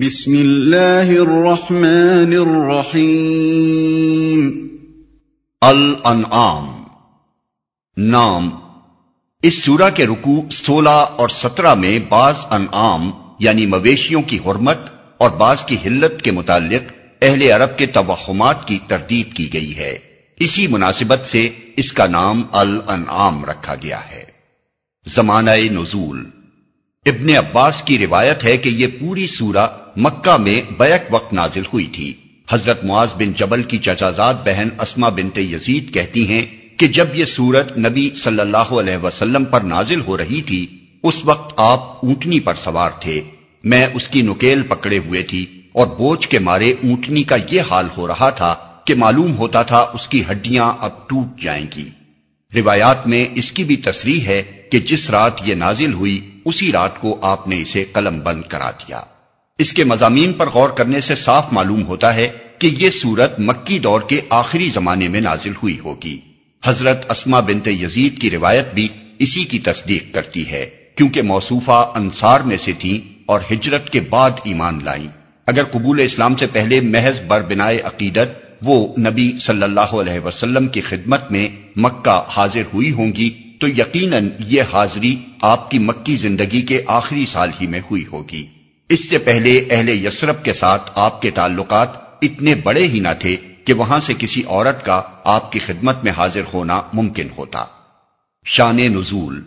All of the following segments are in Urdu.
بسم اللہ الرحمن الرحیم۔ الانعام۔ نام۔ اس سورہ کے رکوع سولہ اور سترہ میں بعض انعام یعنی مویشیوں کی حرمت اور بعض کی حلت کے متعلق اہل عرب کے توہمات کی تردید کی گئی ہے۔ اسی مناسبت سے اس کا نام الانعام رکھا گیا ہے۔ زمانہ نزول۔ ابن عباس کی روایت ہے کہ یہ پوری سورہ مکہ میں بیک وقت نازل ہوئی تھی۔ حضرت معاذ بن جبل کی چچازاد بہن اسما بنت یزید کہتی ہیں کہ جب یہ سورت نبی صلی اللہ علیہ وسلم پر نازل ہو رہی تھی، اس وقت آپ اونٹنی پر سوار تھے۔ میں اس کی نکیل پکڑے ہوئے تھی اور بوجھ کے مارے اونٹنی کا یہ حال ہو رہا تھا کہ معلوم ہوتا تھا اس کی ہڈیاں اب ٹوٹ جائیں گی۔ روایات میں اس کی بھی تصریح ہے کہ جس رات یہ نازل ہوئی، اسی رات کو آپ نے اسے قلم بند کرا دیا۔ اس کے مضامین پر غور کرنے سے صاف معلوم ہوتا ہے کہ یہ سورت مکی دور کے آخری زمانے میں نازل ہوئی ہوگی۔ حضرت اسما بنت یزید کی روایت بھی اسی کی تصدیق کرتی ہے، کیونکہ موصوفہ انصار میں سے تھیں اور ہجرت کے بعد ایمان لائیں۔ اگر قبول اسلام سے پہلے محض بر بنائے عقیدت وہ نبی صلی اللہ علیہ وسلم کی خدمت میں مکہ حاضر ہوئی ہوں گی، تو یقیناً یہ حاضری آپ کی مکی زندگی کے آخری سال ہی میں ہوئی ہوگی۔ اس سے پہلے اہل یسرف کے ساتھ آپ کے تعلقات اتنے بڑے ہی نہ تھے کہ وہاں سے کسی عورت کا آپ کی خدمت میں حاضر ہونا ممکن ہوتا۔ شان نزول۔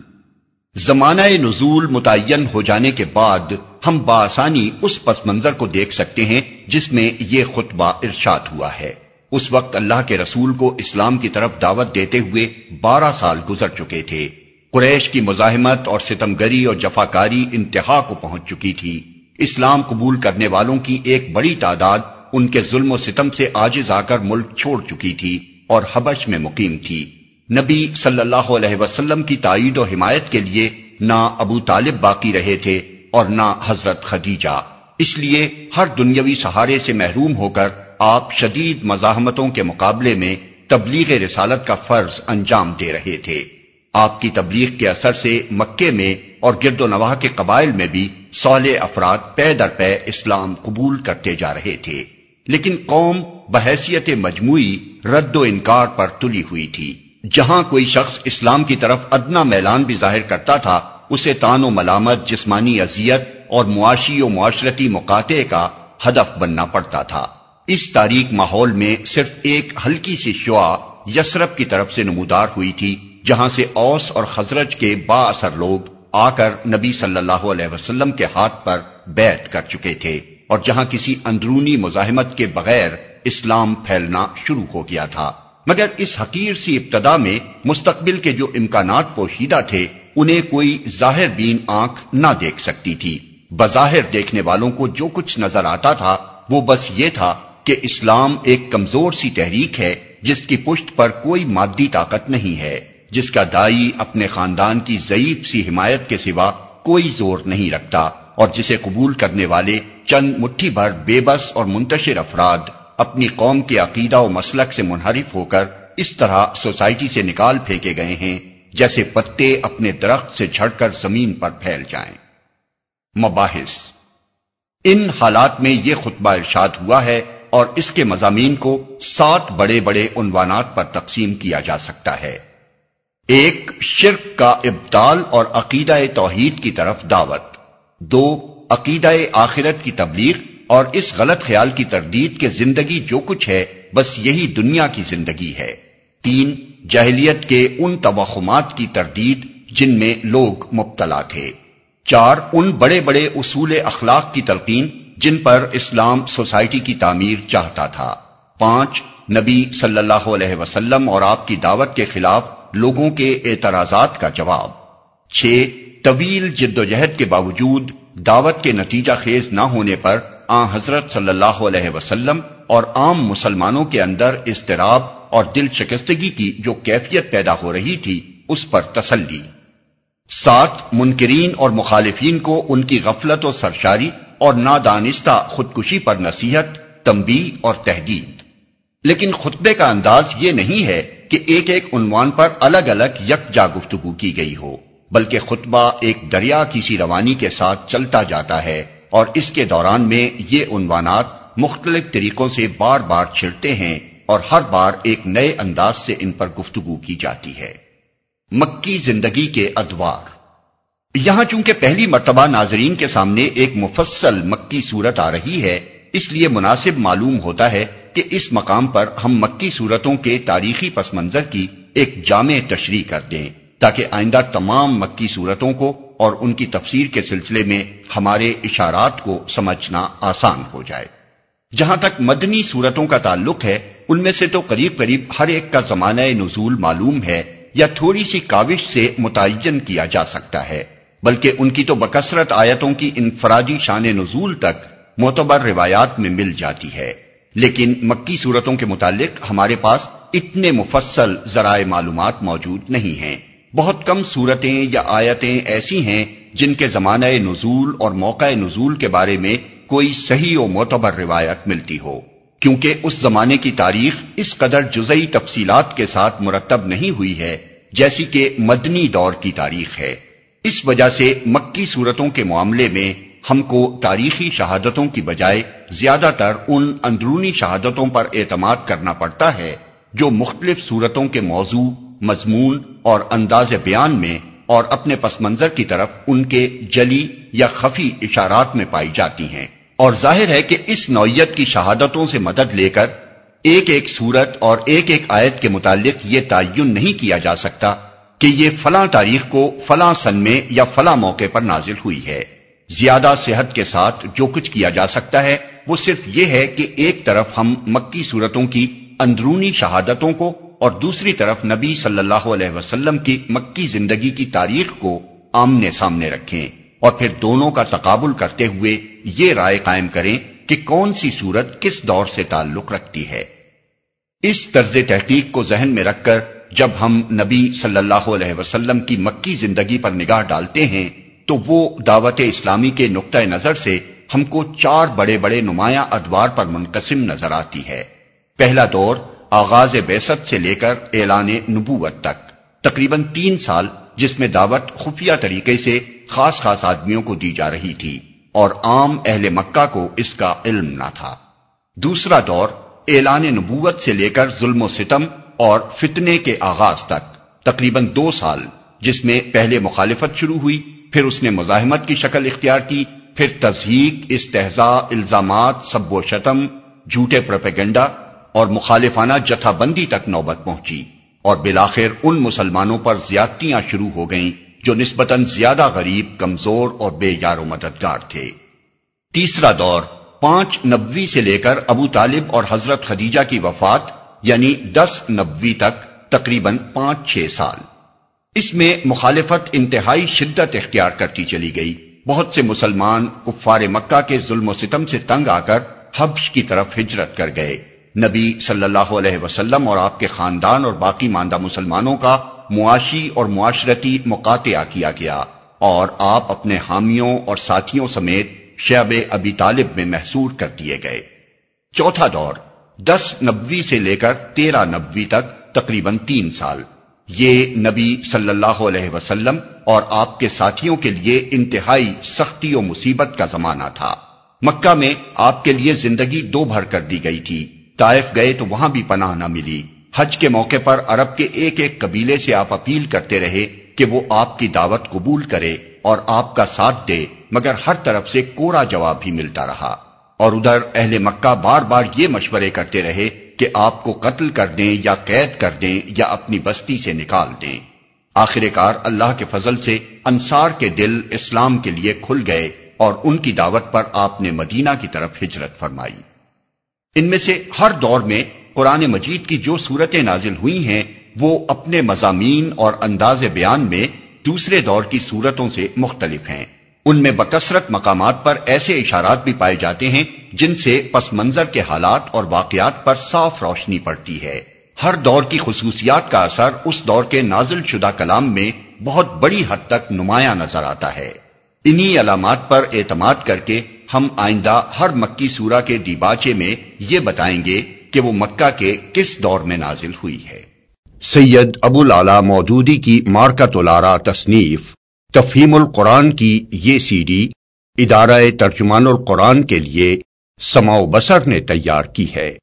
زمانہ نزول متعین ہو جانے کے بعد ہم بآسانی اس پس منظر کو دیکھ سکتے ہیں جس میں یہ خطبہ ارشاد ہوا ہے۔ اس وقت اللہ کے رسول کو اسلام کی طرف دعوت دیتے ہوئے بارہ سال گزر چکے تھے۔ قریش کی مزاحمت اور ستمگری اور جفاکاری انتہا کو پہنچ چکی تھی۔ اسلام قبول کرنے والوں کی ایک بڑی تعداد ان کے ظلم و ستم سے آجز آ کر ملک چھوڑ چکی تھی اور حبش میں مقیم تھی۔ نبی صلی اللہ علیہ وسلم کی تائید و حمایت کے لیے نہ ابو طالب باقی رہے تھے اور نہ حضرت خدیجہ۔ اس لیے ہر دنیاوی سہارے سے محروم ہو کر آپ شدید مزاحمتوں کے مقابلے میں تبلیغ رسالت کا فرض انجام دے رہے تھے۔ آپ کی تبلیغ کے اثر سے مکے میں اور گرد و نواح کے قبائل میں بھی سولے افراد پے در پے اسلام قبول کرتے جا رہے تھے۔ لیکن قوم بحیثیت مجموعی رد و انکار پر تلی ہوئی تھی۔ جہاں کوئی شخص اسلام کی طرف ادنا میلان بھی ظاہر کرتا تھا، اسے تان و ملامت، جسمانی اذیت اور معاشی و معاشرتی مقاطع کا ہدف بننا پڑتا تھا۔ اس تاریخ ماحول میں صرف ایک ہلکی سی شعا یسرف کی طرف سے نمودار ہوئی تھی، جہاں سے اوس اور خزرج کے با اثر لوگ آ کر نبی صلی اللہ علیہ وسلم کے ہاتھ پر بیعت کر چکے تھے اور جہاں کسی اندرونی مزاحمت کے بغیر اسلام پھیلنا شروع ہو گیا تھا۔ مگر اس حقیر سی ابتدا میں مستقبل کے جو امکانات پوشیدہ تھے، انہیں کوئی ظاہر بین آنکھ نہ دیکھ سکتی تھی۔ بظاہر دیکھنے والوں کو جو کچھ نظر آتا تھا، وہ بس یہ تھا کہ اسلام ایک کمزور سی تحریک ہے، جس کی پشت پر کوئی مادی طاقت نہیں ہے۔ جس کا دائی اپنے خاندان کی ضعیف سی حمایت کے سوا کوئی زور نہیں رکھتا اور جسے قبول کرنے والے چند مٹھی بھر بے بس اور منتشر افراد اپنی قوم کے عقیدہ و مسلک سے منحرف ہو کر اس طرح سوسائٹی سے نکال پھینکے گئے ہیں جیسے پتے اپنے درخت سے جھڑ کر زمین پر پھیل جائیں۔ مباحث۔ ان حالات میں یہ خطبہ ارشاد ہوا ہے اور اس کے مضامین کو سات بڑے بڑے عنوانات پر تقسیم کیا جا سکتا ہے۔ ایک شرک کا ابتال اور عقیدہ توحید کی طرف دعوت، دو عقیدہ آخرت کی تبلیغ اور اس غلط خیال کی تردید کہ زندگی جو کچھ ہے بس یہی دنیا کی زندگی ہے۔ تین جہلیت کے ان توہمات کی تردید جن میں لوگ مبتلا تھے۔ چار، ان بڑے بڑے اصول اخلاق کی تلقین جن پر اسلام سوسائٹی کی تعمیر چاہتا تھا۔ پانچ، نبی صلی اللہ علیہ وسلم اور آپ کی دعوت کے خلاف لوگوں کے اعتراضات کا جواب۔ چھ، طویل جد و جہد کے باوجود دعوت کے نتیجہ خیز نہ ہونے پر آ حضرت صلی اللہ علیہ وسلم اور عام مسلمانوں کے اندر اضطراب اور دل شکستگی کی جو کیفیت پیدا ہو رہی تھی، اس پر تسلی۔ سات، منکرین اور مخالفین کو ان کی غفلت و سرشاری اور نادانستہ خودکشی پر نصیحت تمبی اور تحدید لیکن خطبے کا انداز یہ نہیں ہے کہ ایک ایک عنوان پر الگ الگ یک جا گفتگو کی گئی ہو، بلکہ خطبہ ایک دریا کی سی روانی کے ساتھ چلتا جاتا ہے اور اس کے دوران میں یہ عنوانات مختلف طریقوں سے بار بار چھڑتے ہیں اور ہر بار ایک نئے انداز سے ان پر گفتگو کی جاتی ہے۔ مکی زندگی کے ادوار۔ یہاں چونکہ پہلی مرتبہ ناظرین کے سامنے ایک مفصل مکی صورت آ رہی ہے، اس لیے مناسب معلوم ہوتا ہے کہ اس مقام پر ہم مکی صورتوں کے تاریخی پس منظر کی ایک جامع تشریح کر دیں تاکہ آئندہ تمام مکی صورتوں کو اور ان کی تفسیر کے سلسلے میں ہمارے اشارات کو سمجھنا آسان ہو جائے۔ جہاں تک مدنی صورتوں کا تعلق ہے، ان میں سے تو قریب قریب ہر ایک کا زمانہ نزول معلوم ہے یا تھوڑی سی کاوش سے متعین کیا جا سکتا ہے، بلکہ ان کی تو بکثرت آیتوں کی انفرادی شان نزول تک معتبر روایات میں مل جاتی ہے۔ لیکن مکی صورتوں کے متعلق ہمارے پاس اتنے مفصل ذرائع معلومات موجود نہیں ہیں۔ بہت کم صورتیں یا آیتیں ایسی ہیں جن کے زمانہ نزول اور موقع نزول کے بارے میں کوئی صحیح و معتبر روایت ملتی ہو۔ کیونکہ اس زمانے کی تاریخ اس قدر جزئی تفصیلات کے ساتھ مرتب نہیں ہوئی ہے جیسی کہ مدنی دور کی تاریخ ہے۔ اس وجہ سے مکی صورتوں کے معاملے میں ہم کو تاریخی شہادتوں کی بجائے زیادہ تر ان اندرونی شہادتوں پر اعتماد کرنا پڑتا ہے جو مختلف صورتوں کے موضوع، مضمون اور انداز بیان میں اور اپنے پس منظر کی طرف ان کے جلی یا خفی اشارات میں پائی جاتی ہیں۔ اور ظاہر ہے کہ اس نوعیت کی شہادتوں سے مدد لے کر ایک ایک صورت اور ایک ایک آیت کے متعلق یہ تعین نہیں کیا جا سکتا کہ یہ فلاں تاریخ کو فلاں سن میں یا فلاں موقع پر نازل ہوئی ہے۔ زیادہ صحت کے ساتھ جو کچھ کیا جا سکتا ہے، وہ صرف یہ ہے کہ ایک طرف ہم مکی صورتوں کی اندرونی شہادتوں کو اور دوسری طرف نبی صلی اللہ علیہ وسلم کی مکی زندگی کی تاریخ کو آمنے سامنے رکھیں اور پھر دونوں کا تقابل کرتے ہوئے یہ رائے قائم کریں کہ کون سی صورت کس دور سے تعلق رکھتی ہے۔ اس طرز تحقیق کو ذہن میں رکھ کر جب ہم نبی صلی اللہ علیہ وسلم کی مکی زندگی پر نگاہ ڈالتے ہیں تو وہ دعوت اسلامی کے نقطۂ نظر سے ہم کو چار بڑے بڑے نمایاں ادوار پر منقسم نظر آتی ہے۔ پہلا دور آغاز بیست سے لے کر اعلان نبوت تک۔ تقریباً تین سال جس میں دعوت خفیہ طریقے سے خاص خاص آدمیوں کو دی جا رہی تھی اور عام اہل مکہ کو اس کا علم نہ تھا۔ دوسرا دور اعلان نبوت سے لے کر ظلم و ستم اور فتنے کے آغاز تک۔ تقریباً دو سال جس میں پہلے مخالفت شروع ہوئی پھر اس نے مزاحمت کی شکل اختیار کی، پھر تزہیق استحزا الزامات، سب و شتم، جھوٹے پروپیگنڈا اور مخالفانہ جتھا بندی تک نوبت پہنچی۔ اور بلاخر ان مسلمانوں پر زیادتیاں شروع ہو گئیں جو نسبتاً زیادہ غریب، کمزور اور بے یار و مددگار تھے۔ تیسرا دور، پانچ نبوی سے لے کر ابو طالب اور حضرت خدیجہ کی وفات یعنی دس نبوی تک تقریباً پانچ چھ سال۔ اس میں مخالفت انتہائی شدت اختیار کرتی چلی گئی۔ بہت سے مسلمان کفار مکہ کے ظلم و ستم سے تنگ آ کر حبش کی طرف ہجرت کر گئے۔ نبی صلی اللہ علیہ وسلم اور آپ کے خاندان اور باقی ماندہ مسلمانوں کا معاشی اور معاشرتی مقاطعہ کیا گیا اور آپ اپنے حامیوں اور ساتھیوں سمیت شعب ابی طالب میں محسور کر دیے گئے۔ چوتھا دور، دس نبوی سے لے کر تیرہ نبوی تک تقریباً تین سال۔ یہ نبی صلی اللہ علیہ وسلم اور آپ کے ساتھیوں کے لیے انتہائی سختی و مصیبت کا زمانہ تھا۔ مکہ میں آپ کے لیے زندگی دو بھر کر دی گئی تھی۔ طائف گئے تو وہاں بھی پناہ نہ ملی۔ حج کے موقع پر عرب کے ایک ایک قبیلے سے آپ اپیل کرتے رہے کہ وہ آپ کی دعوت قبول کرے اور آپ کا ساتھ دے، مگر ہر طرف سے کوڑا جواب بھی ملتا رہا۔ اور ادھر اہل مکہ بار بار یہ مشورے کرتے رہے کہ آپ کو قتل کر دیں یا قید کر دیں یا اپنی بستی سے نکال دیں۔ آخر کار اللہ کے فضل سے انصار کے دل اسلام کے لیے کھل گئے اور ان کی دعوت پر آپ نے مدینہ کی طرف ہجرت فرمائی۔ ان میں سے ہر دور میں قرآن مجید کی جو صورتیں نازل ہوئی ہیں، وہ اپنے مضامین اور انداز بیان میں دوسرے دور کی صورتوں سے مختلف ہیں۔ ان میں بکثرت مقامات پر ایسے اشارات بھی پائے جاتے ہیں جن سے پس منظر کے حالات اور واقعات پر صاف روشنی پڑتی ہے۔ ہر دور کی خصوصیات کا اثر اس دور کے نازل شدہ کلام میں بہت بڑی حد تک نمایاں نظر آتا ہے۔ انہی علامات پر اعتماد کر کے ہم آئندہ ہر مکی سورہ کے دیباچے میں یہ بتائیں گے کہ وہ مکہ کے کس دور میں نازل ہوئی ہے۔ سید ابو لالا مودودی کی مارکت الارا تصنیف، تفہیم القرآن کی یہ سی ڈی ادارہ ترجمان القرآن کے لیے سماؤ بسر نے تیار کی ہے۔